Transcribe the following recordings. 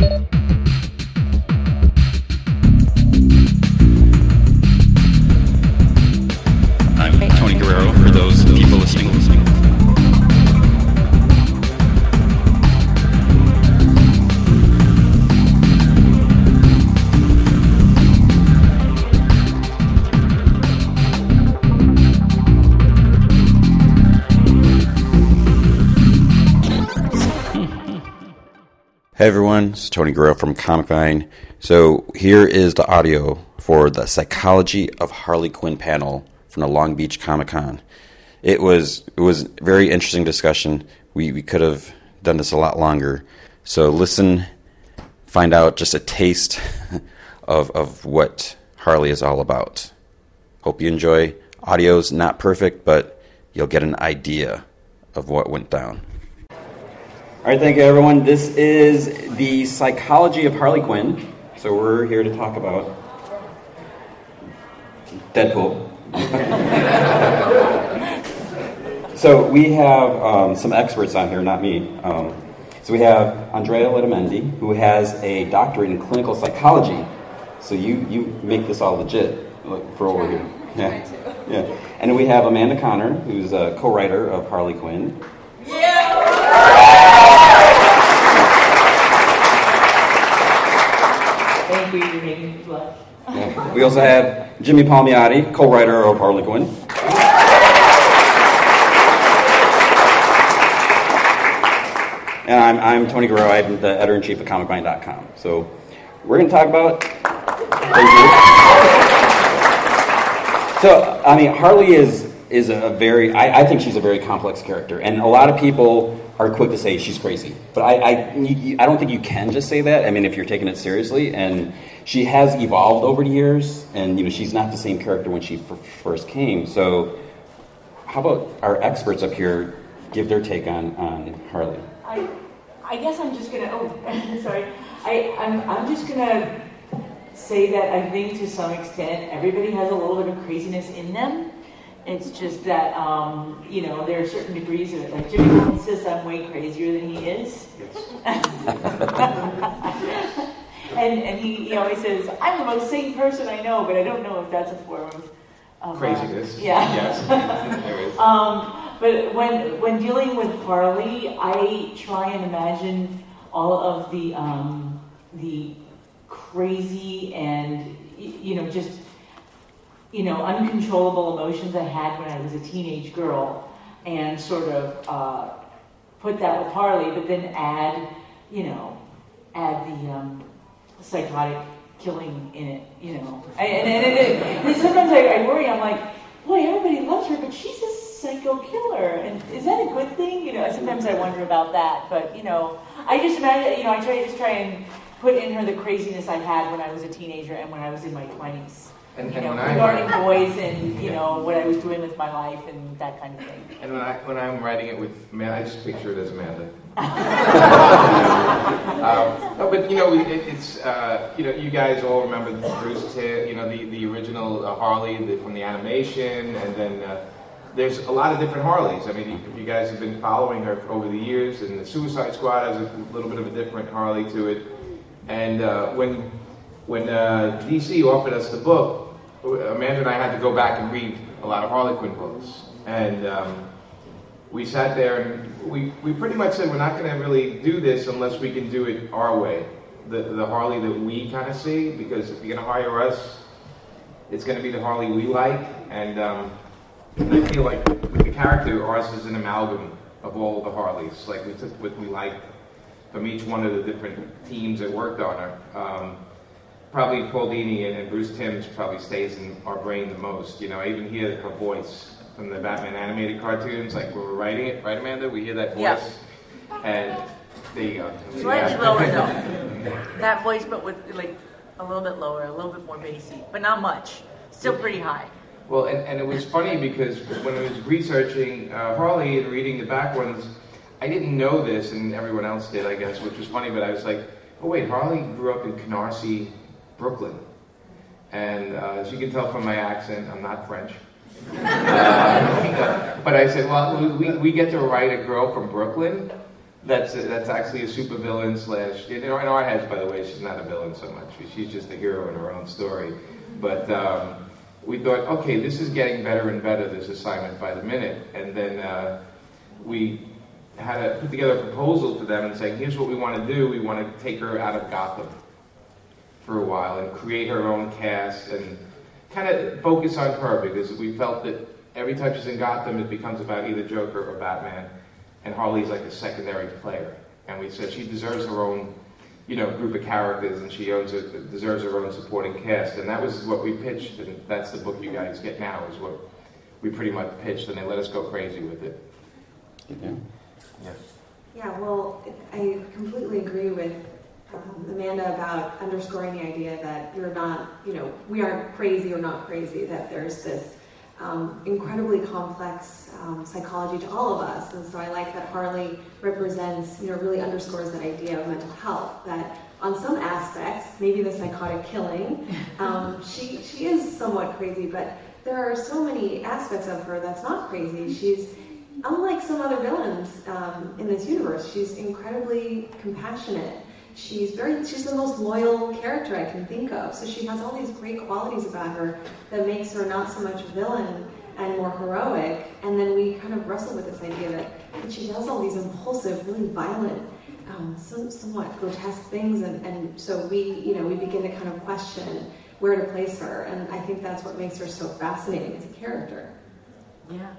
I'm everyone, it's Tony Guerrero from Comic Vine. So here is the audio for the Psychology of Harley Quinn panel from the Long Beach Comic Con. It was it was a very interesting discussion. We we could have done this a lot longer. So listen, find out just a taste of of what Harley is all about. Hope you enjoy. Audio's not perfect, but you'll get an idea of what went down. All right, thank you, everyone. This is the psychology of Harley Quinn. So we're here to talk about Deadpool. so we have um, some experts on here, not me. Um, so we have Andrea Letamendi, who has a doctorate in clinical psychology. So you you make this all legit for over here. Yeah, yeah. And then we have Amanda Conner, who's a co-writer of Harley Quinn. Thank We also have Jimmy Palmiotti, co-writer of Harley Quinn. And I'm, I'm Tony Guerrero. I'm the editor-in-chief of ComicVine.com. So we're going to talk about... So, I mean, Harley is, is a very... I, I think she's a very complex character. And a lot of people are quick to say she's crazy. But I, I, I don't think you can just say that. I mean, if you're taking it seriously. And she has evolved over the years. And, you know, she's not the same character when she f- first came. So how about our experts up here give their take on, on Harley? I, I guess I'm just gonna. Oh, sorry. I, I'm, I'm just gonna say that I think to some extent everybody has a little bit of craziness in them. It's just that um, you know there are certain degrees of it. Like Jimmy Fallon insists I'm way crazier than he is. and and he, he always says I'm the most sane person I know, but I don't know if that's a form of, of uh, Craziness. yeah. Yes. Um, but when when dealing with Harley, I try and imagine all of the um, the crazy and you know just you know uncontrollable emotions I had when I was a teenage girl, and sort of uh, put that with Harley, but then add you know add the um, psychotic killing in it, you know. And, and, and, and sometimes I, I worry. I'm like, boy, everybody loves her, but she's a psycho killer, and is that a good thing? You know, sometimes I wonder about that. But you know, I just imagine. You know, I try to just try and put in her the craziness I had when I was a teenager and when I was in my twenties. And- and know, when I- regarding boys and you know what I was doing with my life and that kind of thing. And when I when I'm writing it with Amanda, I just picture it as Amanda. um, no, but you know, it, it's uh, you know, you guys all remember Bruce Timm, you know, the the original uh, Harley the, from the animation, and then uh, there's a lot of different Harleys. I mean, if you guys have been following her over the years, and the Suicide Squad has a little bit of a different Harley to it. And uh, when when uh, DC offered us the book, Amanda and I had to go back and read a lot of Harley Quinn books, and um, we sat there and we, we pretty much said we're not going to really do this unless we can do it our way, the the Harley that we kind of see. Because if you're going to hire us, it's going to be the Harley we like, and um, and I feel like with the character, ours is an amalgam of all the Harleys. Like we took what we liked from each one of the different teams that worked on her. Um, probably Paul Dini and, and Bruce Timm's probably stays in our brain the most. You know, I even hear her voice from the Batman animated cartoons. Like when we're writing it, right, Amanda? We hear that voice, Yeah. and there you go. Slightly Yeah. lower though. That voice, but with like a little bit lower, a little bit more bassy, but not much. Still pretty high. Well, and, and it was funny because when I was researching uh, Harley and reading the back ones, I didn't know this, and everyone else did, I guess, which was funny. But I was like, oh wait, Harley grew up in Canarsie, Brooklyn, and uh, as you can tell from my accent, I'm not French. Uh, but I said, well, we, we get to write a girl from Brooklyn. that's that's actually a supervillain slash. In our, in our heads, by the way, she's not a villain so much. She's just a hero in her own story. But um, we thought, okay, this is getting better and better. This assignment by the minute, and then uh, we had to put together a proposal for them and saying, here's what we want to do. We want to take her out of Gotham for a while and create her own cast and kind of focus on her because we felt that every time she's in Gotham, it becomes about either Joker or Batman, and Harley's like a secondary player. And we said she deserves her own, you know, group of characters, and she owns it, deserves her own supporting cast. And that was what we pitched, and that's the book you guys get now. Is what we pretty much pitched, and they let us go crazy with it. Yeah. Yes. Yeah, well, I completely agree with um, Amanda about underscoring the idea that you're not, you know, we aren't crazy or not crazy, that there's this um, incredibly complex um, psychology to all of us. And so I like that Harley represents, you know, really underscores that idea of mental health, that on some aspects, maybe the psychotic killing, um, she, she is somewhat crazy, but there are so many aspects of her that's not crazy. She's unlike some other villains um, in this universe, she's incredibly compassionate. She's very, she's the most loyal character I can think of. So she has all these great qualities about her that makes her not so much a villain and more heroic. And then we kind of wrestle with this idea that, that she does all these impulsive, really violent, um, some, somewhat grotesque things. And, and so we, you know, we begin to kind of question where to place her. And I think that's what makes her so fascinating as a character. Yeah.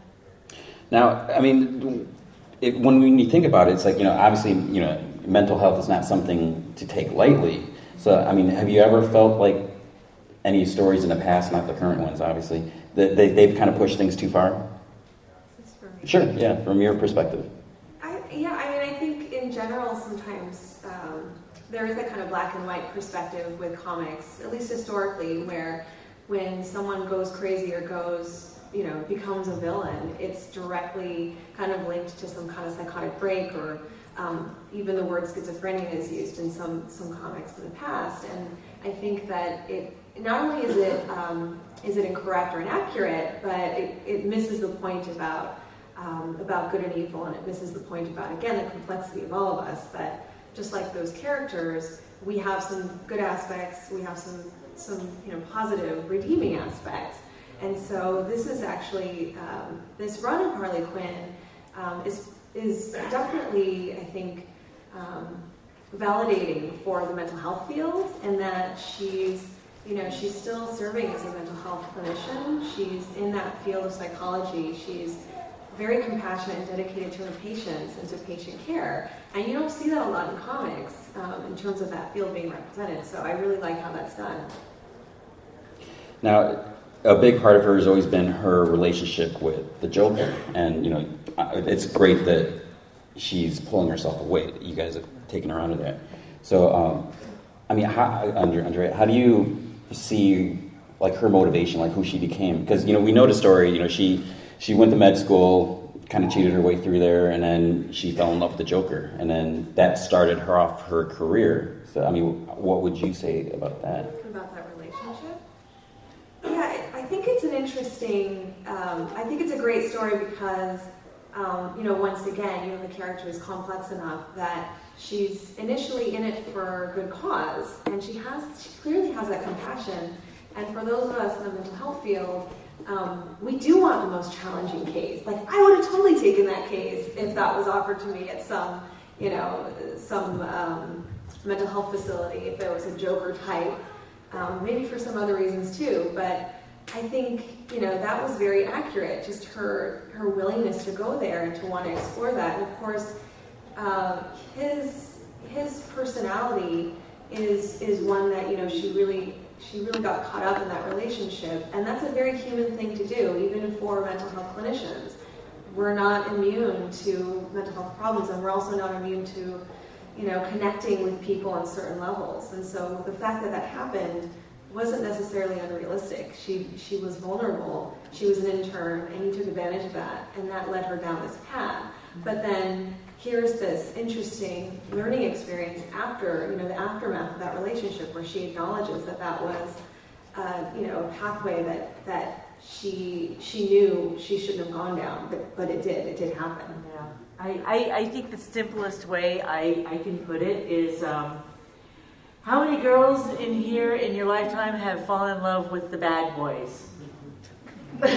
Now, I mean, it, when you think about it, it's like you know, obviously, you know, mental health is not something to take lightly. So, I mean, have you ever felt like any stories in the past, not the current ones, obviously, that they, they've kind of pushed things too far? Sure, yeah, from your perspective. I, yeah, I mean, I think in general, sometimes um, there is a kind of black and white perspective with comics, at least historically, where when someone goes crazy or goes you know, becomes a villain, it's directly kind of linked to some kind of psychotic break or um, even the word schizophrenia is used in some, some comics in the past. And I think that it not only is it, um, is it incorrect or inaccurate, but it, it misses the point about, um, about good and evil, and it misses the point about, again, the complexity of all of us, that just like those characters, we have some good aspects, we have some, some you know, positive, redeeming aspects. And so this is actually, um, this run of Harley Quinn um, is, is definitely, I think, um, validating for the mental health field and that she's, you know, she's still serving as a mental health clinician. She's in that field of psychology. She's very compassionate and dedicated to her patients and to patient care. And you don't see that a lot in comics um, in terms of that field being represented. So I really like how that's done. Now, a big part of her has always been her relationship with the Joker, and you know, it's great that she's pulling herself away. You guys have taken her onto that. So, um, I mean, how, how do you see like her motivation, like who she became? Because you know, we know the story. You know, she she went to med school, kind of cheated her way through there, and then she fell in love with the Joker, and then that started her off her career. So, I mean, what would you say about that? About that relationship? Yeah, I think it's an interesting, um, I think it's a great story because, um, you know, once again, you know, the character is complex enough that she's initially in it for good cause, and she has, she clearly has that compassion. And for those of us in the mental health field, um, we do want the most challenging case. Like, I would have totally taken that case if that was offered to me at some, you know, some um, mental health facility, if there was a Joker type. Um, maybe for some other reasons too, but I think you know that was very accurate. Just her her willingness to go there and to want to explore that. And of course, uh, his his personality is is one that you know she really she really got caught up in that relationship, and that's a very human thing to do, even for mental health clinicians. We're not immune to mental health problems, and we're also not immune to you know connecting with people on certain levels. And so the fact that that happened wasn't necessarily unrealistic. She she was vulnerable. She was an intern, and he took advantage of that, and that led her down this path. But then here's this interesting learning experience after you know the aftermath of that relationship, where she acknowledges that that was uh, you know a pathway that that she she knew she shouldn't have gone down, but but it did. It did happen. Yeah. I, I, I think the simplest way I, I can put it is um, how many girls in here in your lifetime have fallen in love with the bad boys? uh,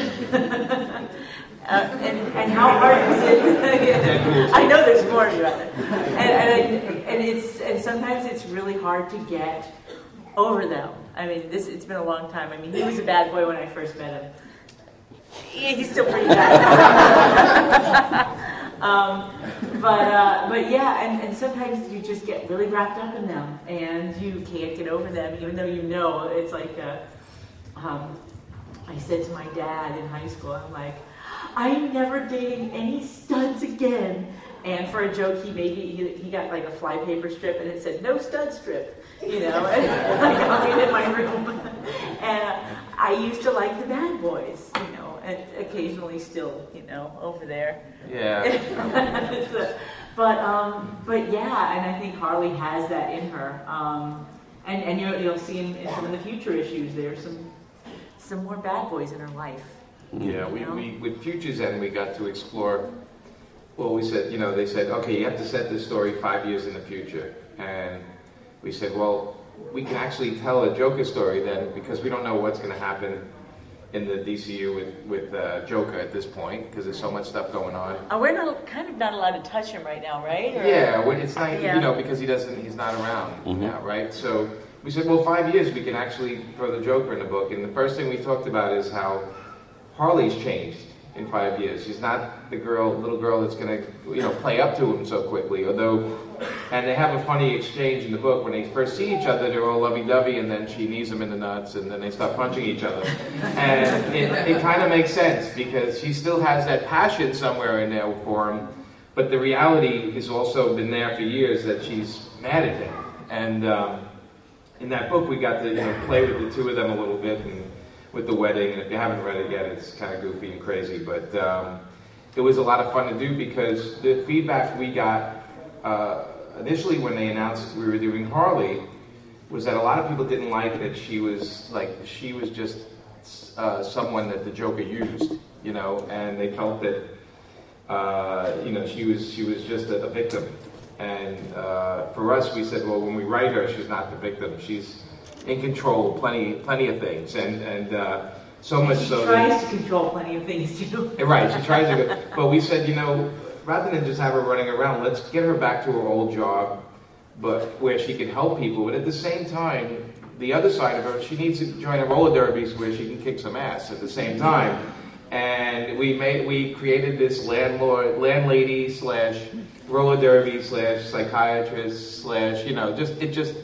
and, and how hard is it? I know there's more to it. And, and, and, it's, and sometimes it's really hard to get over them. I mean, this it's been a long time. I mean, he was a bad boy when I first met him. He's still pretty bad. Um, but uh, but yeah, and, and sometimes you just get really wrapped up in them, and you can't get over them, even though you know it's like. Uh, um, I said to my dad in high school, I'm like, I'm never dating any studs again. And for a joke, he maybe he, he got like a flypaper strip, and it said no stud strip, you know, and like hung in my room. and uh, I used to like the bad boys, you know, and occasionally still, you know, over there. Yeah. But um, but yeah, and I think Harley has that in her. Um, and and you'll, you'll see in, in some of the future issues, there's some some more bad boys in her life. Yeah, we, know? we, with Futures End, we got to explore, well, we said, you know, they said, okay, you have to set this story five years in the future. And we said, well, we can actually tell a Joker story then, because we don't know what's going to happen in the DCU with, with uh, Joker at this point, because there's so much stuff going on. Uh, we're not kind of not allowed to touch him right now, right? Or- Yeah, well, it's not, Yeah. you know, because he doesn't, he's not around Mhm. now, right? So we said, well, five years, we can actually throw the Joker in the book. And the first thing we talked about is how Harley's changed in five years. She's not the girl, little girl that's gonna, you know, play up to him so quickly. Although, and they have a funny exchange in the book when they first see each other. They're all lovey-dovey, and then she knees him in the nuts, and then they start punching each other. And it, it kind of makes sense because she still has that passion somewhere in there for him. But the reality has also been there for years that she's mad at him. And um, in that book, we got to you know play with the two of them a little bit and with the wedding. And if you haven't read it yet, it's kind of goofy and crazy, but um, it was a lot of fun to do because the feedback we got uh, initially when they announced we were doing Harley was that a lot of people didn't like that she was like she was just uh, someone that the Joker used, you know, and they felt that uh, you know she was she was just a, a victim. And uh, for us, we said, well, when we write her, she's not the victim. She's in control, of plenty plenty of things, and and uh, so much She so. that- tries to control plenty of things too. Right, she tries to. But we said, you know, rather than just have her running around, let's get her back to her old job, but where she can help people. But at the same time, the other side of her, she needs to join a roller derbies where she can kick some ass at the same time. And we made, we created this landlord, landlady slash roller derby slash psychiatrist slash, you know, just it just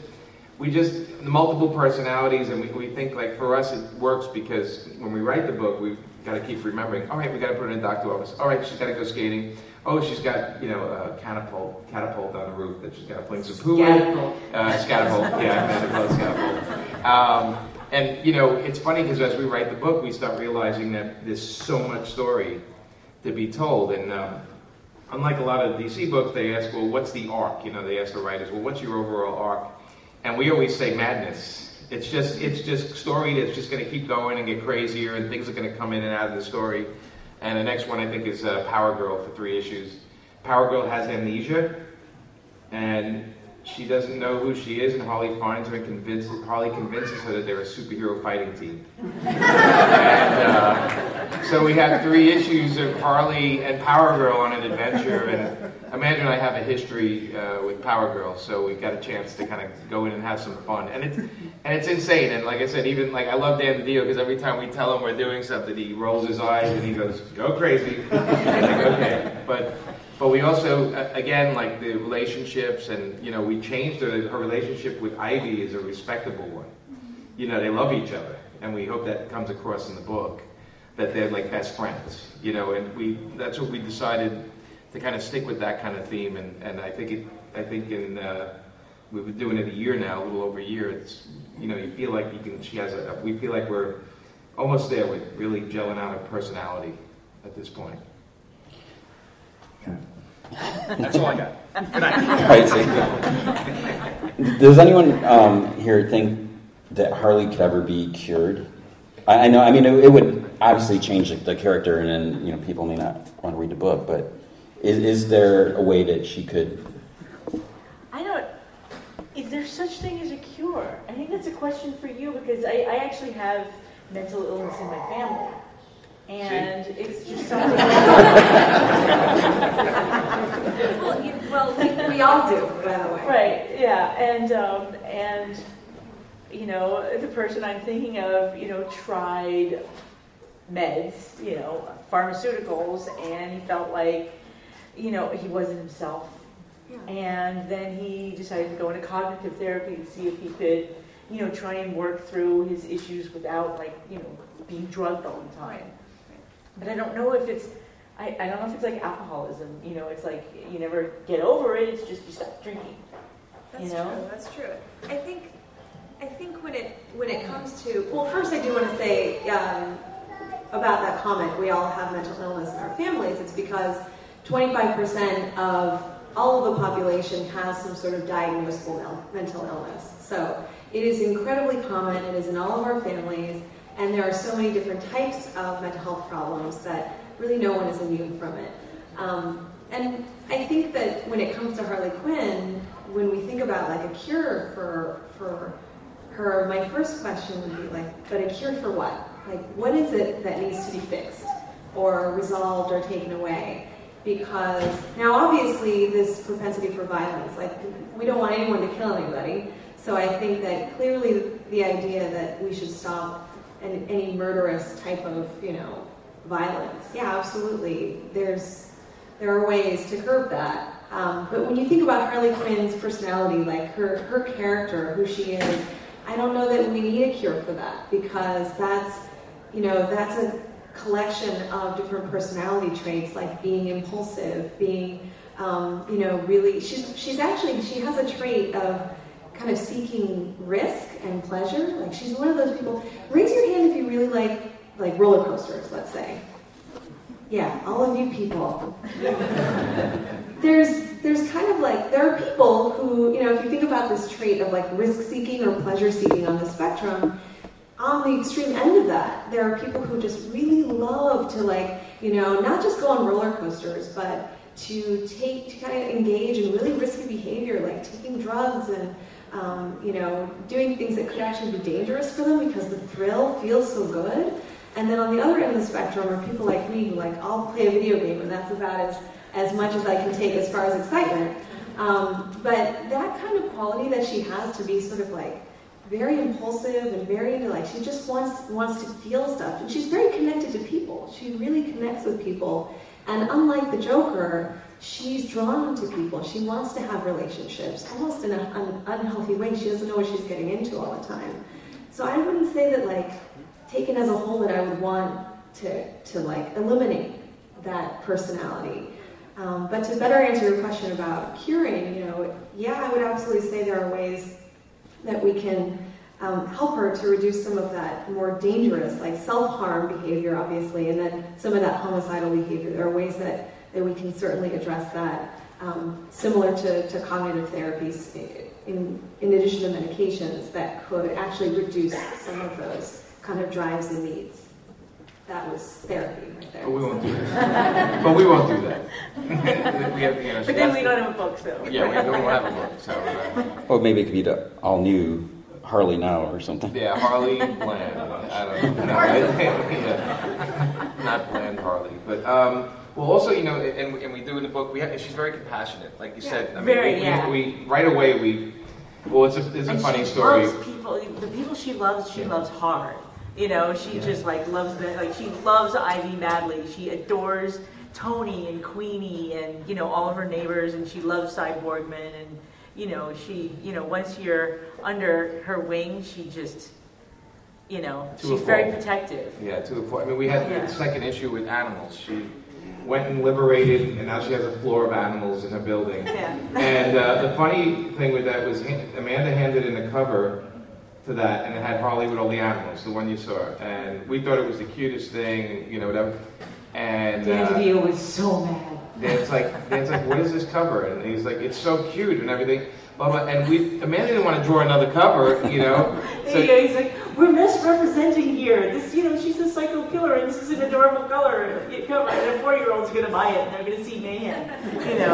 we just multiple personalities and we, we think like for us it works because when we write the book we've got to keep remembering all right we got to put her in a doctor office all right she's got to go skating oh she's got you know a catapult catapult on the roof that she's got to fling some poo in Catapult. uh, scatapult yeah catapult scatapult um, and you know it's funny because as we write the book we start realizing that there's so much story to be told and um, unlike a lot of DC books, they ask, well, what's the arc? You know, they ask the writers, well, what's your overall arc? And we always say madness. It's just, it's just story that's just going to keep going and get crazier, and things are going to come in and out of the story. And the next one I think is uh, Power Girl for three issues. Power Girl has amnesia, and she doesn't know who she is, and Harley finds her and convinces Harley convinces her that they're a superhero fighting team. and uh, so we have three issues of Harley and Power Girl on an adventure, and Amanda and I have a history uh, with Power Girl, so we got a chance to kind of go in and have some fun, and it's and it's insane. And like I said, even like I love Dan DiDio because every time we tell him we're doing something, he rolls his eyes and he goes, "Go crazy." Like, okay, but but we also again like the relationships, and you know we changed her. Her relationship with Ivy is a respectable one. You know they love each other, and we hope that comes across in the book that they're like best friends. You know, and we that's what we decided to kind of stick with that kind of theme, and, and I think it I think in uh, we've been doing it a year now, a little over a year. It's you know you feel like you can. She has a. We feel like we're almost there with really gelling out a personality at this point. That's all I got. Good night. All right, Does anyone um, here think that Harley could ever be cured? I, I know. I mean, it, it would obviously change the, the character, and then you know people may not want to read the book. But is, is there a way that she could? I don't. Is there such thing as a cure? I think that's a question for you because I, I actually have mental illness in my family, and it's just something. Well, you, well, we, we all do, by the way. Right. Yeah. And um, and you know the person I'm thinking of, you know, tried meds, you know, pharmaceuticals, and he felt like, you know, he wasn't himself. Yeah. And then he decided to go into cognitive therapy to see if he could, you know, try and work through his issues without, like, you know, being drugged all the time. But I don't know if it's, I, I don't know if it's like alcoholism. You know, it's like you never get over it. It's just you stop drinking. That's You know? true. That's true. I think, I think when it when it comes to well, first I do want to say um, about that comment. We all have mental illness in our families. It's because 25% of all of the population has some sort of diagnosable mental illness. So it is incredibly common. It is in all of our families, and there are so many different types of mental health problems that really no one is immune from it. Um, and I think that when it comes to Harley Quinn, when we think about like a cure for for her, my first question would be like, but a cure for what? Like, what is it that needs to be fixed or resolved or taken away? Because now, obviously, this propensity for violence, like, we don't want anyone to kill anybody. So I think that clearly the idea that we should stop an, any murderous type of, you know, violence. Yeah, absolutely. There's there are ways to curb that. Um, but when you think about Harley Quinn's personality, like her her character, who she is, I don't know that we need a cure for that because that's you know that's a collection of different personality traits, like being impulsive, being um, you know really she's she's actually she has a trait of kind of seeking risk and pleasure. Like she's one of those people. Raise your hand if you really like like roller coasters, let's say. Yeah, all of you people. there's there's kind of like there are people who, you know, if you think about this trait of like risk seeking or pleasure seeking on the spectrum, on the extreme end of that, there are people who just really love to like, you know, not just go on roller coasters, but to take to kind of engage in really risky behavior, like taking drugs and um, you know, doing things that could actually be dangerous for them because the thrill feels so good. And then on the other end of the spectrum are people like me who like, I'll play a video game and that's about as, as much as I can take as far as excitement. Um, but that kind of quality that she has to be sort of like very impulsive and very into like, she just wants, wants to feel stuff. And she's very connected to people. She really connects with people. And unlike the Joker, she's drawn to people. She wants to have relationships, almost in an unhealthy way. She doesn't know what she's getting into all the time. So I wouldn't say that like taken as a whole that I would want to to like eliminate that personality. Um, but to better answer your question about curing, you know, yeah, I would absolutely say there are ways that we can um, help her to reduce some of that more dangerous, like self-harm behavior, obviously, and then some of that homicidal behavior. There are ways that that we can certainly address that, um, similar to, to cognitive therapies, in, in addition to medications, that could actually reduce some of those kind of drives and needs. That was therapy right there. But we won't do that. but we won't do that. we have, you know, But then we don't have a book, so. Yeah, we don't have a book, so. Uh, Or maybe it could be the all new Harley now or something. yeah, Harley Bland. I don't know. No, yeah. Not Bland Harley. But, um, well, also, you know, and, and we do in the book, we have, she's very compassionate, like you said. I mean, Very, we, yeah. we, we, right away, we, well, it's a, it's a And funny she story. Loves people, the people she loves, she loves hard. You know, she just like loves the like she loves Ivy madly. She adores Tony and Queenie and you know all of her neighbors, and she loves Sy Borgman. And you know, she you know once you're under her wing, she just you know To she's very protective. Yeah, to the point. I mean, we had Yeah. the second issue with animals. She went and liberated, and now she has a floor of animals in her building. Yeah. And uh, the funny thing with that was Amanda handed in a cover to that, and it had Harley with all the animals, the one you saw. And we thought it was the cutest thing, you know, whatever. And Dan uh, was so mad. Dan's like, Dan's like, what is this cover? And he's like, it's so cute and everything. Blah, blah. And we, Amanda didn't want to draw another cover, you know. So- yeah, he's like, we're misrepresenting here. This, you know, she's a psycho killer, and this is an adorable color cover, and a four-year-old's gonna buy it, and they're gonna see mayhem. You know.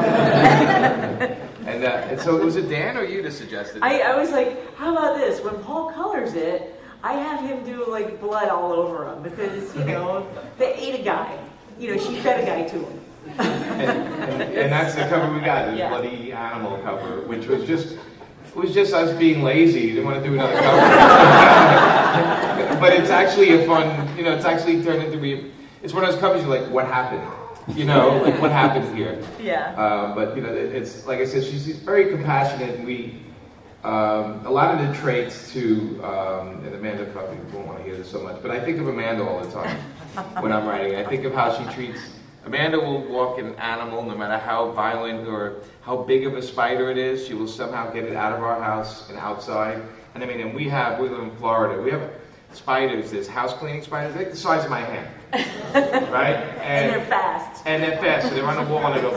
And, uh, and so it was it Dan or you that suggested? I, I was like, how about this? When Paul colors it, I have him do like blood all over him because you know they ate a guy. You know, she fed a guy to him. and, and, and that's the cover we got, the Yeah. bloody animal cover, which was just it was just us being lazy. Didn't want to do another cover. but it's actually a fun, you know, it's actually turned into be. It's one of those covers you're like, what happened? You know, like what happened here? Yeah. Uh, but you know, it, it's like I said, she's, she's very compassionate, and we um, a lot of the traits to um, and Amanda probably won't want to hear this so much, but I think of Amanda all the time when I'm writing. I think of how she treats. Amanda will walk an animal, no matter how violent or how big of a spider it is. She will somehow get it out of our house and outside. And I mean, and we have we live in Florida. We have spiders. There's house cleaning spiders, like the size of my hand, right? And they're fast. and they're fast, so they're on the wall and they go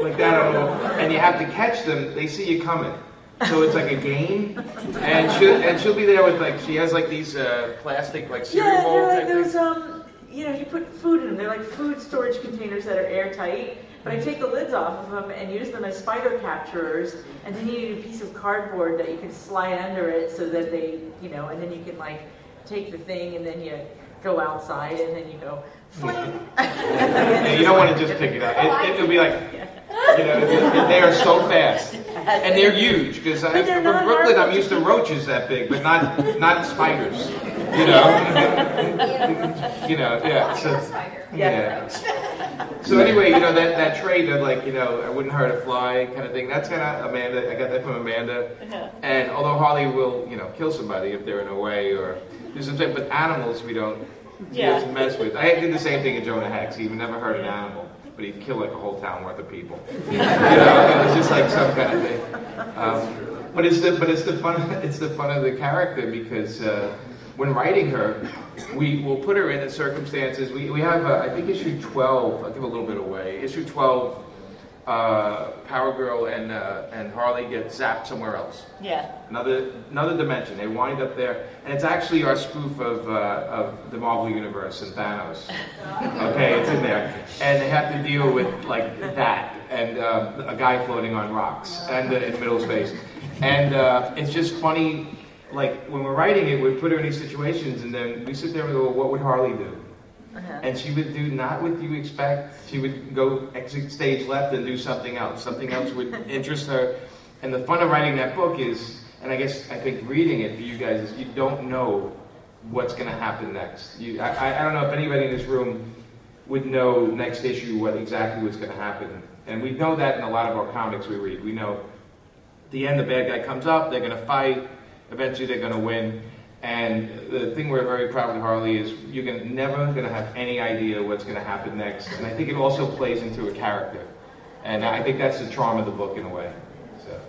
like that on the wall. And you have to catch them, they see you coming. So it's like a game. And she'll, and she'll be there with like, she has like these uh, plastic like cereal Yeah, bowl they're like those, um, you know, you put food in them. They're like food storage containers that are airtight. But I take the lids off of them and use them as spider capturers. And then you need a piece of cardboard that you can slide under it so that they, you know, and then you can like take the thing and then you go outside and then you go fling. And you don't want to just pick it up. It, it'll be like, you know, they- they are so fast. And they're huge, because But from Brooklyn, I'm used to to- roaches that big, but not, not spiders. You know? You know, yeah, so. Yeah. So anyway, you know that that trait of like you know I wouldn't hurt a fly kind of thing. That's kind of Amanda. I got that from Amanda. And although Harley will you know kill somebody if they're in a way or do something, but animals we don't Yeah. just mess with. I did the same thing in Jonah Hex. He even never hurt an animal, but he'd kill like a whole town worth of people. you know, it was just like some kind of thing. Um, but it's the but it's the fun it's the fun of the character because. Uh, when writing her, we will put her in the circumstances. We, we have, uh, I think, issue 12, I'll give a little bit away. Issue 12, uh, Power Girl and, uh, and Harley get zapped somewhere else. Yeah. Another, another dimension. They wind up there. And it's actually our spoof of, uh, of the Marvel Universe and Thanos. Okay, it's in there. And they have to deal with, like, that. And um, a guy floating on rocks and uh, in middle space. And uh, it's just funny like when we're writing it, we put her in these situations, and then we sit there and go, well, "What would Harley do?" Uh-huh. And she would do not what you expect. She would go exit stage left and do something else. Something else would interest her. And the fun of writing that book is, and I guess I think reading it for you guys is, you don't know what's going to happen next. You, I, I- I don't know if anybody in this room would know next issue what exactly what's going to happen. And we know that in a lot of our comics we read. We know at the end the bad guy comes up, they're going to fight, eventually they're going to win. And the thing we're very proud of Harley is you're gonna, never going to have any idea what's going to happen next. And I think it also plays into a character. And I think that's the charm of the book in a way. So.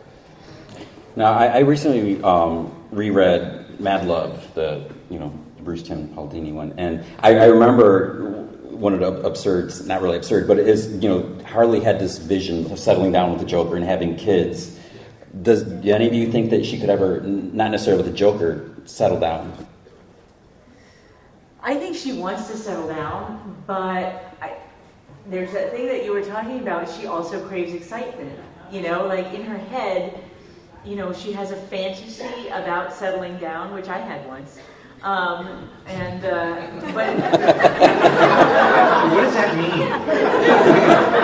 Now, I, I recently um, reread Mad Love, the you know Bruce Timm Paul Dini one, and I, I remember one of the absurd, not really absurd, but it is you know Harley had this vision of settling down with the Joker and having kids. Does do any of you think that she could ever, not necessarily with the Joker, settle down? I think she wants to settle down, but I, there's that thing that you were talking about. She also craves excitement. You know, like in her head, you know, she has a fantasy about settling down, which I had once. Um, and uh, but What does that mean?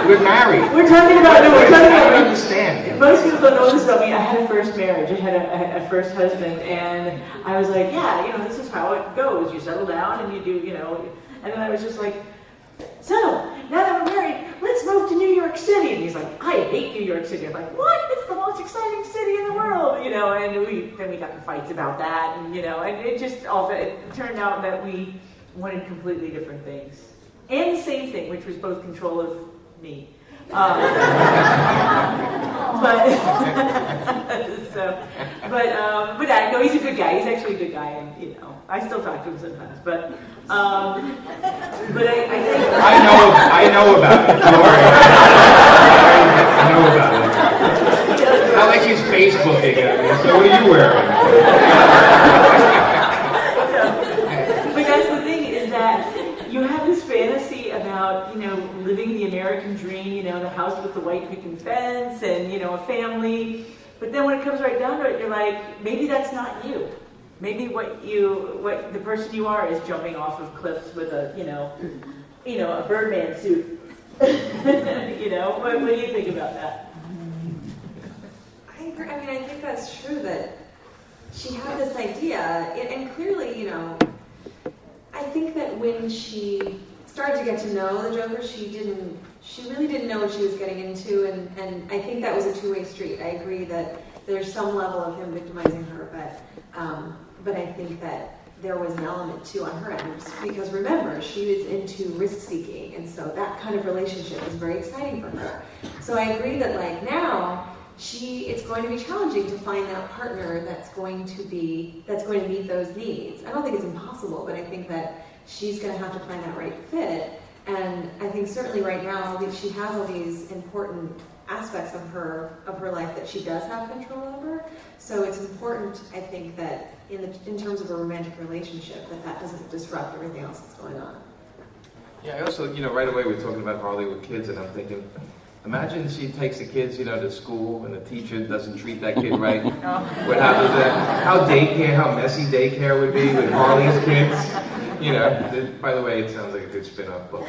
we're married. we're talking about no, we're talking I don't about understand. Most people don't know this about me. I had a first marriage. I had a, a first husband, and I was like, yeah, you know, this is how it goes. You settle down, and you do, you know. And then I was just like, so now that we're married, let's move to New York City. And he's like, I hate New York City. I'm like, what? It's the most exciting city in the world, you know. And we then we got in fights about that, and you know, and it just all it turned out that we wanted completely different things, and the same thing, which was both control of me. Um, but so, but um, but I know he's a good guy. He's actually a good guy, and you know, I still talk to him sometimes. But um, but I, I think I know, I know about it. Don't worry. I know about it. Not like she's Facebooking it. So what are you wearing? American dream, you know, the house with the white picket fence and, you know, a family. But then when it comes right down to it, you're like, maybe that's not you. Maybe what you, what the person you are is jumping off of cliffs with a, you know, you know, a Birdman suit. you know, what, what do you think about that? I. I mean, I think that's true that she had this idea, and clearly, you know, I think that when she started to get to know the Joker, she didn't she really didn't know what she was getting into, and, and I think that was a two-way street. I agree that there's some level of him victimizing her, but, um, but I think that there was an element too on her end. Because remember she was into risk seeking and so that kind of relationship was very exciting for her. So i agree that like now she it's going to be challenging to find that partner that's going to be that's going to meet those needs. I don't think it's impossible but i think that she's going to have to find that right fit and i think certainly right now she has all these important aspects of her of her life that she does have control over so it's important i think that in, the, in terms of a romantic relationship that that doesn't disrupt everything else that's going on. Yeah, I also, you know, right away we're talking about Harley with kids, and I'm thinking, imagine she takes the kids, you know, to school, and the teacher doesn't treat that kid right. Oh. what happens then? How daycare, how messy daycare would be with Harley's kids. You know, by the way, it sounds like a good spin-off book.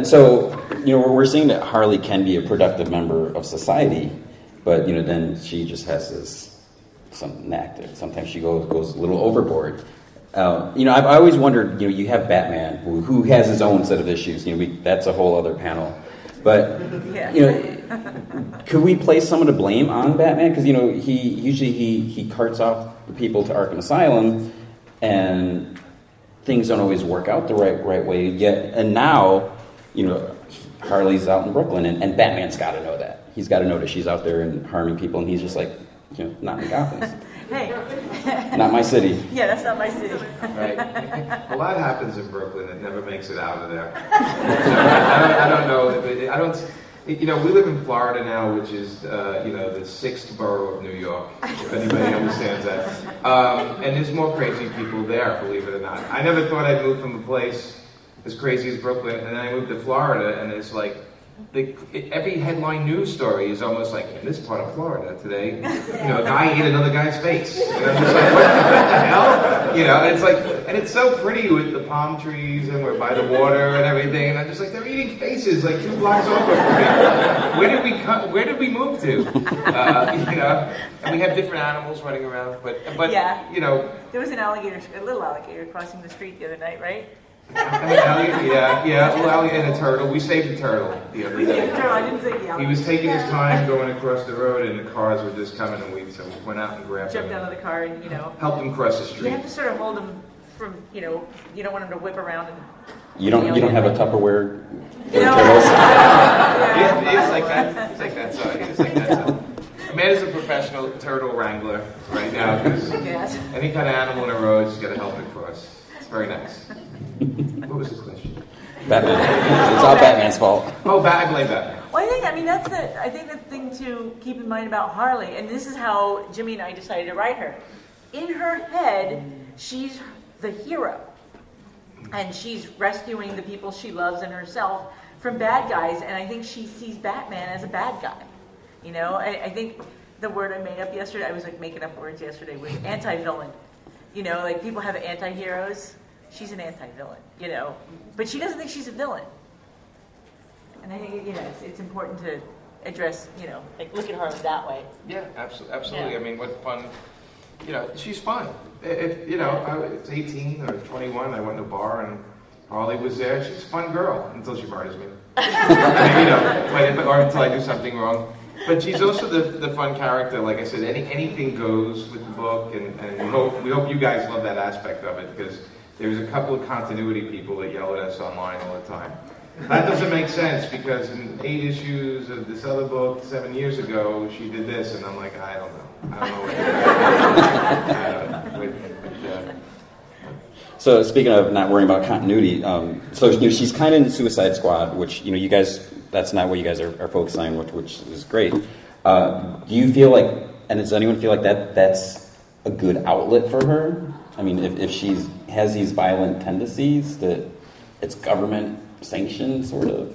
so, you know, we're seeing that Harley can be a productive member of society, but you know, then she just has this some knack that sometimes she goes goes a little overboard. Um, you know, I've always wondered. You know, you have Batman who, who has his own set of issues. You know, we, that's a whole other panel. But you know, could we place some of the blame on Batman? Because you know, he usually he he carts off the people to Arkham Asylum, and things don't always work out the right right way yet. And now, you know, Harley's out in Brooklyn, and, and Batman's got to know that. He's got to know that she's out there and harming people, and he's just like, you know, not in Gotham. hey, not my city. Yeah, that's not my city. right. A lot happens in Brooklyn that never makes it out of there. I, don't, I don't know. I don't. You know, we live in Florida now, which is, uh, you know, the sixth borough of New York, if anybody understands that. Um, and there's more crazy people there, believe it or not. I never thought I'd move from a place as crazy as Brooklyn, and then I moved to Florida, and it's like, the, every headline news story is almost like in this part of Florida today, you know, a guy ate another guy's face. And I'm just like, what, what the hell? You know, and it's like, and it's so pretty with the palm trees and we're by the water and everything. And I'm just like, they're eating faces like two blocks over from me. Where did we come, Where did we move to? Uh, you know, and we have different animals running around, but but yeah. you know, there was an alligator, a little alligator crossing the street the other night, right? Yeah, yeah, well, alligator and a turtle. We saved the turtle the other day. I didn't say yeah. He was taking his time going across the road, and the cars were just coming, and we so we went out and grabbed him. Jumped him. out of the car and you know. Helped him cross the street. You have to sort of hold him from you know. You don't want him to whip around and. You don't. You don't have a Tupperware for No. turtles. Yeah, it's like that. It's like that size. It's like that size. Amanda's a professional turtle wrangler right now because Yes. any kind of animal in a road, she's got to help it cross. It's very nice. What was the question? Batman. It's all Batman's fault. Oh, Bat- I blame Batman. Well, I think I mean that's the I think the thing to keep in mind about Harley, and this is how Jimmy and I decided to write her. In her head, she's the hero, and she's rescuing the people she loves and herself from bad guys. And I think she sees Batman as a bad guy. You know, I, I think the word I made up yesterday, I was like making up words yesterday, was anti-villain. You know, like people have anti-heroes. She's an anti-villain. You know, but she doesn't think she's a villain. And I think you know it's, it's important to address you know like look at her that way. Yeah, absolutely. Absolutely. Yeah. I mean, what fun. You know, she's fun. If, you know, I was 18 or 21, I went to a bar and Harley was there. She's a fun girl until she murders me. I mean, you know, but, or until I do something wrong. But she's also the, the fun character. Like I said, any, anything goes with the book, and, and we, hope, we hope you guys love that aspect of it because there's a couple of continuity people that yell at us online all the time. That doesn't make sense because in eight issues of this other book seven years ago, she did this, and I'm like, I don't know. I don't know what but, uh, So speaking of not worrying about continuity, um, so you know, she's kind of in Suicide Squad, which you know you guys that's not what you guys are, are focusing on, which, which is great. Uh, do you feel like, and does anyone feel like that that's a good outlet for her? I mean, if, if she's has these violent tendencies, that it's government sanctioned, sort of.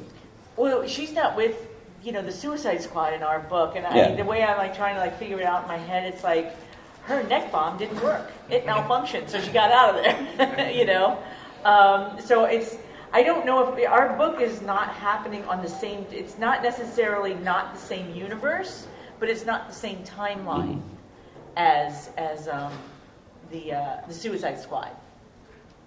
Well, she's not with, you know, the Suicide Squad in our book, and I, Yeah. the way I'm like trying to like figure it out in my head, it's like her neck bomb didn't work. It malfunctioned, so she got out of there. you know, um, so it's. I don't know if our book is not happening on the same. It's not necessarily not the same universe, but it's not the same timeline as as um, the uh, the Suicide Squad.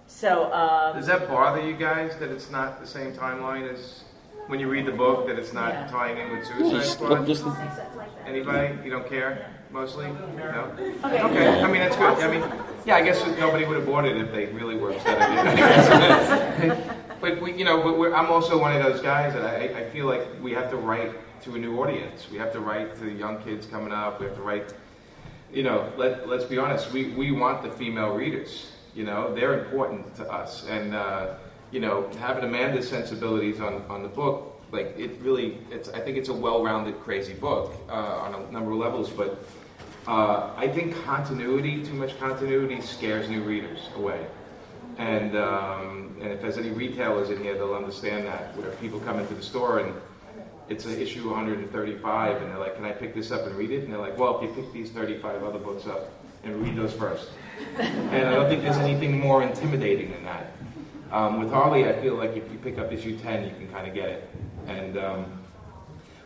So um, Does that bother you guys that it's not the same timeline as when you read the book that it's not Yeah. tying in with Suicide just, Squad? just- Anybody? You don't care mostly? No. okay. Okay. I mean that's good. I mean, yeah. I guess nobody would have bought it if they really were upset at it. but we, you know, but we're, I'm also one of those guys that I, I feel like we have to write to a new audience. We have to write to the young kids coming up. We have to write. You know, let let's be honest. We we want the female readers. You know, they're important to us, and uh, you know, having Amanda's sensibilities on on the book, like it really, it's. I think it's a well-rounded, crazy book uh, on a number of levels, but. Uh, I think continuity, too much continuity, scares new readers away. And, um, and if there's any retailers in here, they'll understand that. Where people come into the store and it's an issue 135, and they're like, "Can I pick this up and read it?" And they're like, "Well, if you pick these 35 other books up and read those first. And I don't think there's anything more intimidating than that. Um, with Harley, I feel like if you pick up issue 10, you can kind of get it. And um,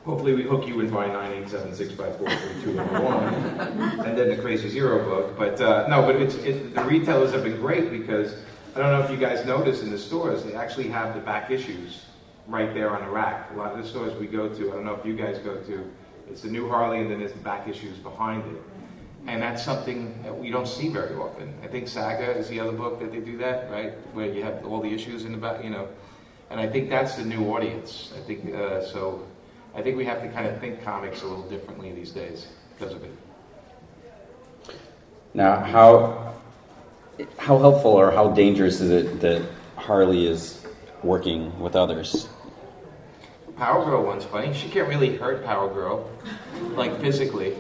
hopefully, we hook you in by 987654321, and then the Crazy Zero book. But uh, no, but it's it, the retailers have been great because I don't know if you guys notice in the stores, they actually have the back issues right there on the rack. A lot of the stores we go to, I don't know if you guys go to, it's the new Harley, and then there's the back issues behind it. And that's something that we don't see very often. I think Saga is the other book that they do that, right? Where you have all the issues in the back, you know. And I think that's the new audience. I think uh, so. I think we have to kind of think comics a little differently these days because of it. now, how how helpful or how dangerous is it that Harley is working with others? Power Girl one's funny. She can't really hurt Power Girl, like physically.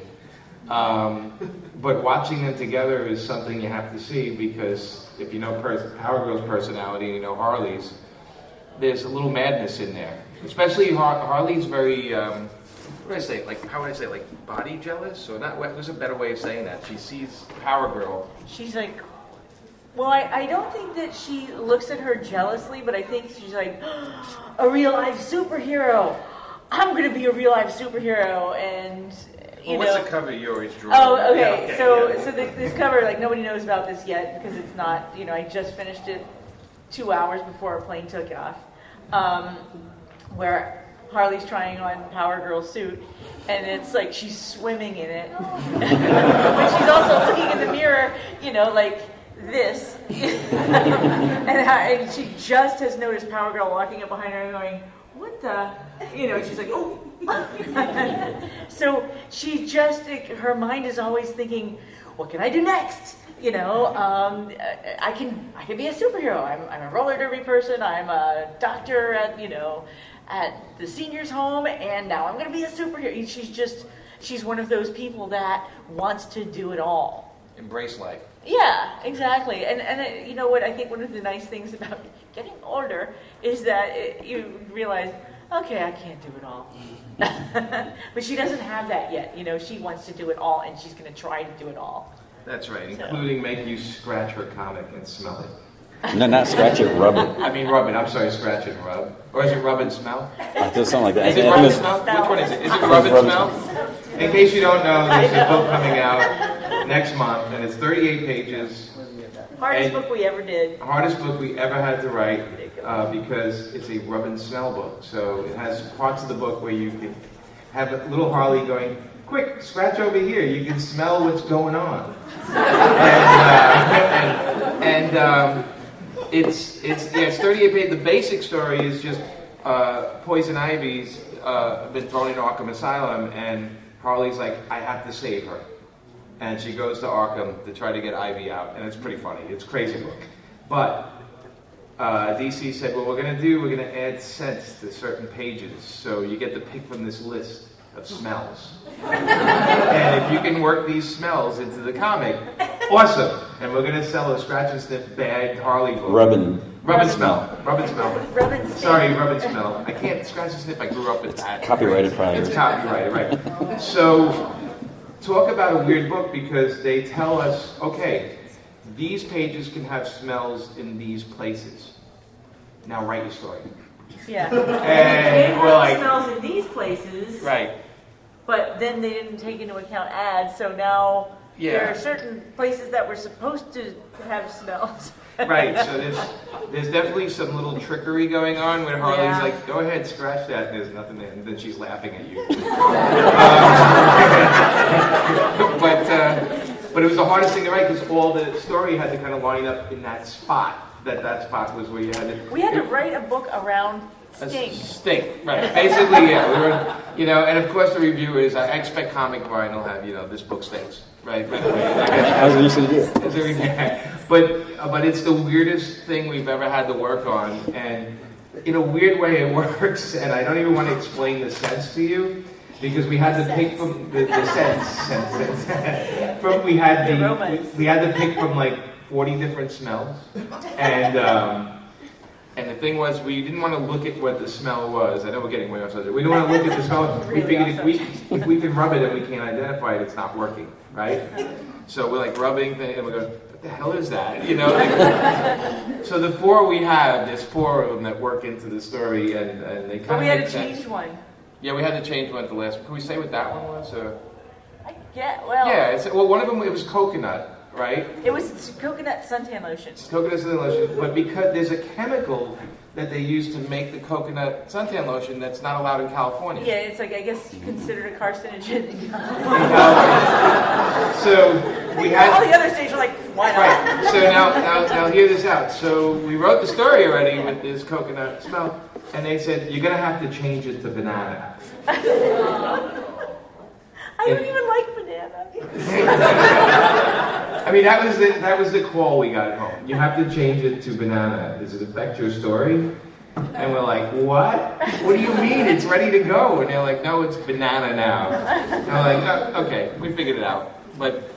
Um, but watching them together is something you have to see because if you know Power Girl's personality and you know Harley's, there's a little madness in there. Especially Har- Harley's very, um, what do I say? Like how would I say? Like body jealous? Or not? There's a better way of saying that. She sees Power Girl. She's like, well, I, I don't think that she looks at her jealously, but I think she's like, a real life superhero. I'm going to be a real life superhero, and Well, what's know. the cover you always draw? Oh, okay. Yeah, so, yeah. so the, this cover, like nobody knows about this yet because it's not. You know, I just finished it two hours before our plane took off, um, where Harley's trying on Power Girl's suit, and it's like she's swimming in it, but she's also looking in the mirror. You know, like this, and, and she just has noticed Power Girl walking up behind her and going, "What the?" You know, she's like, "Oh." so she just her mind is always thinking what can i do next you know um, i can i can be a superhero I'm, I'm a roller derby person i'm a doctor at you know at the seniors home and now i'm going to be a superhero she's just she's one of those people that wants to do it all Embrace life. yeah, exactly. And and uh, you know what? I think one of the nice things about getting older is that it, you realize, okay, I can't do it all. but she doesn't have that yet. You know, she wants to do it all, and she's going to try to do it all. That's right, So- including make you scratch her comic and smell it. No, not scratch it, rub it. I mean, rub it. I'm sorry, scratch and rub. Or is it rub and smell? It does something like that. Is it I rub and smell? Which one is it? Is it rub and smell? In case you don't know, there's a book coming out next month, and it's 38 pages. Hardest And- book we ever did. Hardest book we ever had to write uh, because it's a rub and smell book. So it has parts of the book where you can have a little Harley going, quick, scratch over here. You can smell what's going on. and uh, and, and um, it's it's yeah, it's 38 pages. The basic story is just uh, Poison Ivy's uh, been thrown in Arkham Asylum, and Harley's like, I have to save her, and she goes to Arkham to try to get Ivy out, and it's pretty funny. It's a crazy book, but. Uh, DC said, "What we're going to do, we're going to add scents to certain pages, so you get to pick from this list of smells. and if you can work these smells into the comic, awesome. And we're going to sell a scratch and sniff bag Harley book. Rubbing. Rub and smell. Rub and smell. Rub and. Sorry, rub and smell. I can't scratch this if I grew up with that. Copyrighted prior. It's copyrighted, right. So, talk about a weird book because they tell us, okay, these pages can have smells in these places. Now write your story. Yeah. And we're like, smells in these places, right, but then they didn't take into account ads, so now there are certain places that were supposed to have smells. right. So there's there's definitely some little trickery going on where Harley's Yeah. like, go ahead, scratch that. And there's nothing there, and then she's laughing at you. Um, but uh, but it was the hardest thing to write because all the story had to kind of line up in that spot. That that spot was where you had to. We had to write a book around A stink. Stink, right. Basically, yeah. We were, you know, and of course the reviewers, I expect Comic Vine will have, you know, this book stinks, right? Right away. I was used do it. Is there- but uh, but it's the weirdest thing we've ever had to work on, and in a weird way it works. And I don't even want to explain the scents to you because we had to pick from the, the sense, sense, sense. from we had The the we, we had to pick from like forty different smells, and. Um, and the thing was, we didn't want to look at what the smell was. I know we're getting way off subject. We didn't want to look at the smell. We Really figured if we, if we can rub it and we can't identify it, it's not working, right? So we're like rubbing things, and we're going, what the hell is that? You know? like- so the four we have, there's four of them that work into the story, and, and they kind But of we had to change one. Yeah, we had to change one at the last. Can we say what that one was? Or? I get, well, Yeah, it's, well, one of them it was coconut, right? it was coconut suntan lotion. It's coconut suntan lotion, but because there's a chemical that they use to make the coconut suntan lotion that's not allowed in California. Yeah, it's like, I guess considered a carcinogen. So we had All the other states are like, why not? right. So now, now, now hear this out. So we wrote the story already with this coconut smell, and they said you're gonna have to change it to banana. I don't even like banana. I mean, that was the, that was the call we got at home. You have to change it to banana. Does it affect your story? And we're like, what? What do you mean? It's ready to go. And they're like, no, it's banana now. And we're like, oh, okay, we figured it out. But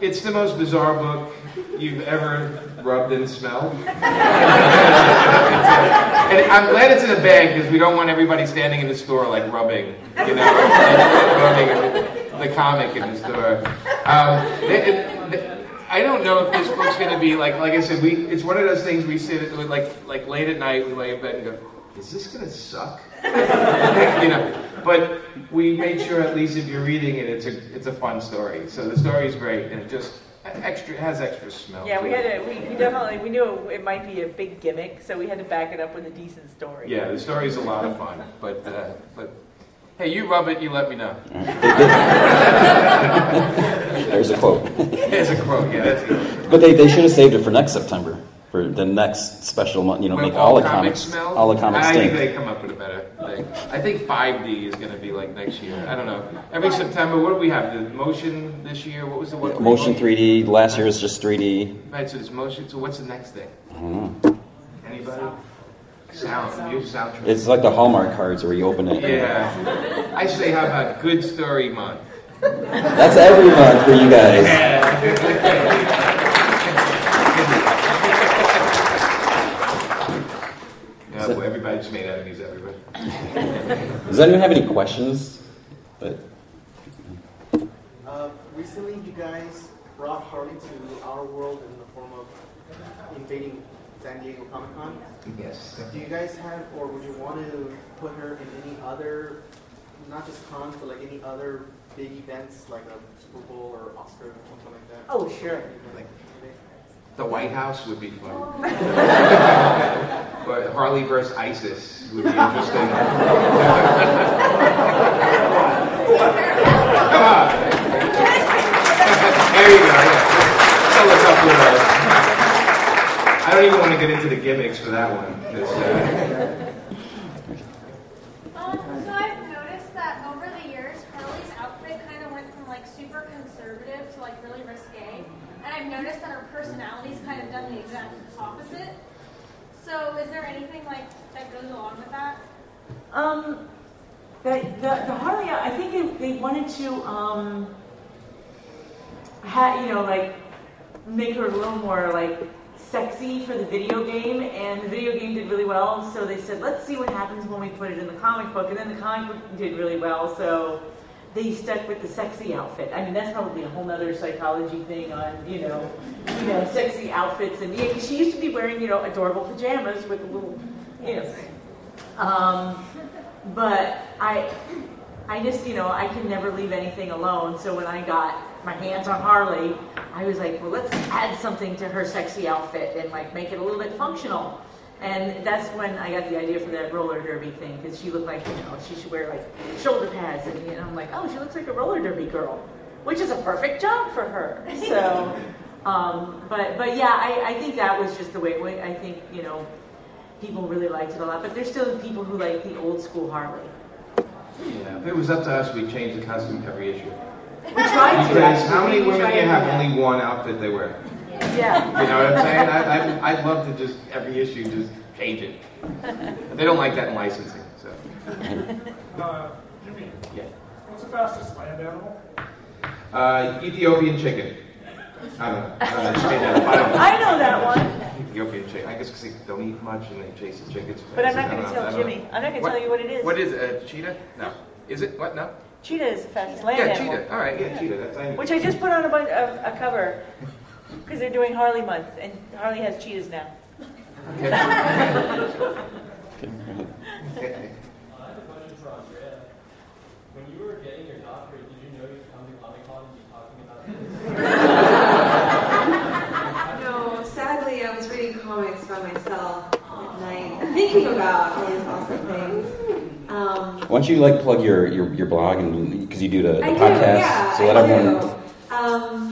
it's the most bizarre book you've ever rubbed and smelled. and I'm glad it's in a bag because we don't want everybody standing in the store like rubbing, you know, rubbing the comic in the store. Um, it- it- I don't know if this book's going to be like, like I said, we. It's one of those things we sit with, like, like late at night, we lay in bed and go, "Is this going to suck?" you know. But we made sure, at least if you're reading it, it's a it's a fun story. So the story is great, and it just extra it has extra smell. Yeah, to we it. had to, we, we definitely, we knew it, it might be a big gimmick, so we had to back it up with a decent story. Yeah, the story's a lot of fun, but uh, but hey, you rub it, you let me know. There's a quote. There's a quote. Yeah, that's it. But they, they should have saved it for next September, for the next special month. You know, When make all the comics comics, smell? all the comics I think they come up with a better thing. I think 5D is going to be like next year. I don't know. Every September, what do we have? The motion this year. What was the one? Motion 3D. Last year was just 3D. Right. So there's motion. So what's the next thing? I don't know. Anybody? Sound. New soundtrack. It's like the Hallmark cards where you open it. Yeah. I say, how about Good Story Month? That's every month for you guys. Yeah, well, everybody just made enemies. Everybody. Does anyone have any questions? But Uh, recently, you guys brought Harley to our world in the form of invading San Diego Comic Con. Yes. Do you guys have, or would you want to put her in any other, not just cons, but like any other big events, like a Super Bowl or Oscar or something like that? Oh, sure. Like, The White House would be fun. but Harley versus ISIS would be interesting. Come on. there you go. Yeah. Tell us up with. I don't even want to get into the gimmicks for that one. Uh, 'cause, uh, Um, so I've noticed that over the years, Harley's outfit kind of went from like super conservative to like really risque. And I've noticed that her personality's kind of done the exact opposite. So is there anything like that goes along with that? Um, the, the, the Harley, I think they, they wanted to, um, ha, you know, like, make her a little more, like, sexy for the video game, and the video game did really well. So they said, let's see what happens when we put it in the comic book, and then the comic book did really well. So they stuck with the sexy outfit. I mean, that's probably a whole other psychology thing on you know, you know, sexy outfits. And yeah, she used to be wearing you know adorable pajamas with a little, you know. Um, but I, I just, you know, I can never leave anything alone. So when I got my hands on Harley, I was like, well, let's add something to her sexy outfit and like make it a little bit functional. And that's when I got the idea for that roller derby thing because she looked like, you know, she should wear like shoulder pads. And you know, I'm like, oh, she looks like a roller derby girl, which is a perfect job for her. So, um, but but yeah, I, I think that was just the way. way- I think you know, people really liked it a lot. But there's still people who like the old school Harley. Yeah, if it was up to us, we'd change the costume every issue. We tried to. Because how many women do you have? Only one outfit they wear. Yeah. You know what I'm saying? I, I, I'd love to just, every issue, just change it. But they don't like that in licensing, so. Uh, Jimmy, Yeah. what's the fastest land animal? Uh, Ethiopian chicken. I don't know. I don't know. I that. I don't know. I know that one, Ethiopian chicken. I guess because they don't eat much and they chase the chickens. but I'm not I going don't to know. I tell don't know. Jimmy. I'm not going to What- tell you what it is. What is it? Uh, cheetah? No. Is it? What? No? Cheetah is the fastest land animal. Yeah, animal. cheetah. All right, yeah, cheetah. That's I Which I just put on a, bunch, a, a cover because they're doing Harley month, and Harley has cheetahs now. Okay. I have a question for Andrea. When you were getting your doctorate, did you know you'd come to Comic Con and be talking about this? No, sadly, I was reading comics by myself at night, thinking about all these awesome things. Um, Why don't you like plug your your, your blog and because you do the, the I do, podcast, yeah, so let I everyone. do. Um, I run a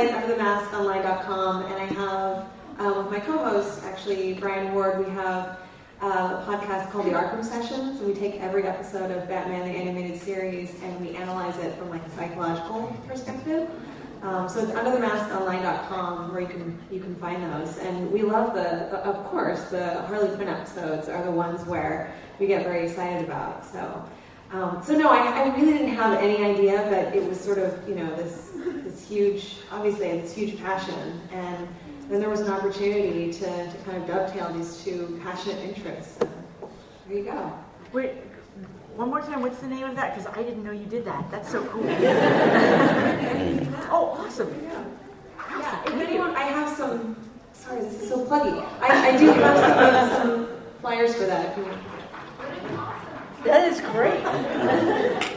website, underthemaskonline.com, and I have, uh, with my co-host, actually, Brian Ward, we have uh, a podcast called The Arkham Sessions, we take every episode of Batman the Animated Series and we analyze it from like a psychological perspective. Um, so it's underthemaskonline.com where you can you can find those, and we love the, the of course the Harley Quinn episodes are the ones where we get very excited about. So um, so no, I, I really didn't have any idea, but it was sort of you know this this huge obviously this huge passion, and then there was an opportunity to, to kind of dovetail these two passionate interests. And there you go. Wait, one more time. What's the name of that? Because I didn't know you did that. That's so cool. oh, awesome. Yeah. Yeah. If anyone, I have some. Sorry, this is so pluggy. I, I do have some, some flyers for that. If you want. That is great.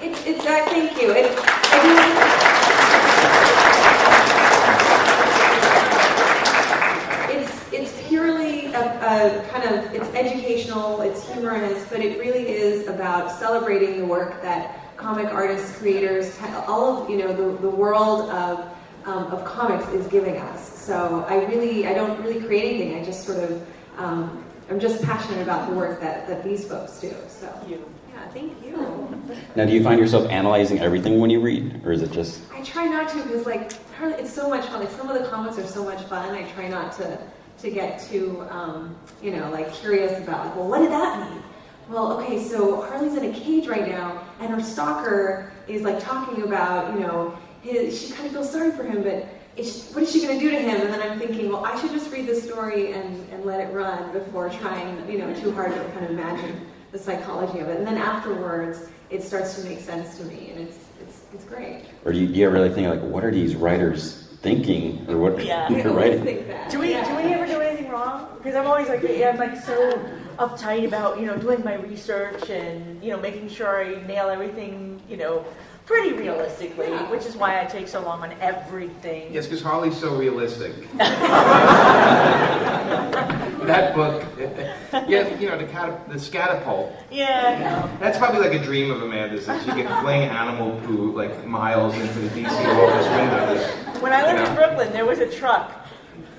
It's, it's uh, thank you. It's, I do, it's, it's purely a kind of, it's educational, it's humorous, but it really is about celebrating the work that comic artists, creators, all of, you know, the, the world of, um, of comics is giving us. So I really, I don't really create anything. I just sort of, um, I'm just passionate about the work that, that these folks do. So. You. Yeah, thank you. Now, do you find yourself analyzing everything when you read, or is it just? I try not to because like Harley- it's so much fun. Like some of the comics are so much fun. I try not to to get too um, you know like curious about like well what did that mean? Well, okay, so Harley's in a cage right now, and her stalker is like talking about you know his. She kind of feels sorry for him, but. Is, what is she going to do to him? And then I'm thinking, well, I should just read the story and, and let it run before trying, you know, too hard to kind of imagine the psychology of it. And then afterwards, it starts to make sense to me, and it's it's it's great. Or do you, do you ever really think like, what are these writers thinking, or what Yeah. They're writing? think that. Do we yeah. do we ever do anything wrong? Because I'm always like yeah, I'm like so uptight about you know doing my research and you know making sure I nail everything you know pretty realistically, Yeah. which is why I take so long on everything. Yes, because Harley's so realistic. that book, yeah, you know, the, cat, the scatapult. Yeah, That's probably like a dream of Amanda's that she can fling animal poo like miles into the DC office windows. When I lived Yeah. in Brooklyn, there was a truck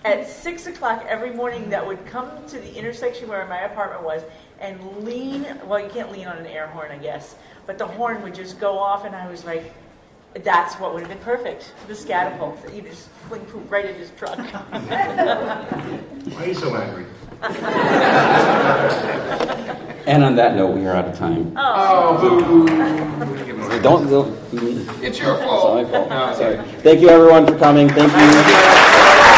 at six o'clock every morning that would come to the intersection where my apartment was and lean. Well, you can't lean on an air horn, I guess, but the horn would just go off, and I was like, "That's what would have been perfect." The scatapult. You just fling poop right in his truck. Why are you so angry? And on that note, we are out of time. oh, Oh, boo! Give Don't. don't It's your fault. not my fault. No, Sorry. Thank you, everyone, for coming. Thank you.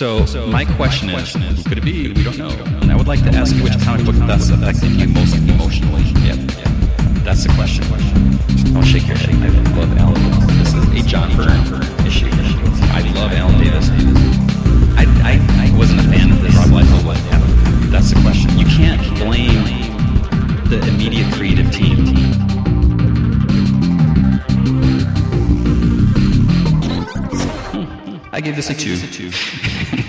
So, my question is, who could it be? We don't know. And I would like to ask you which comic book thus affected you most emotionally. Yep. That's the question. I'll shake your head. I love Alan. This is a John Byrne issue. I love Alan Davis. I, I, I wasn't a fan of this. That's the question. You can't blame the immediate creative team. I gave this a two.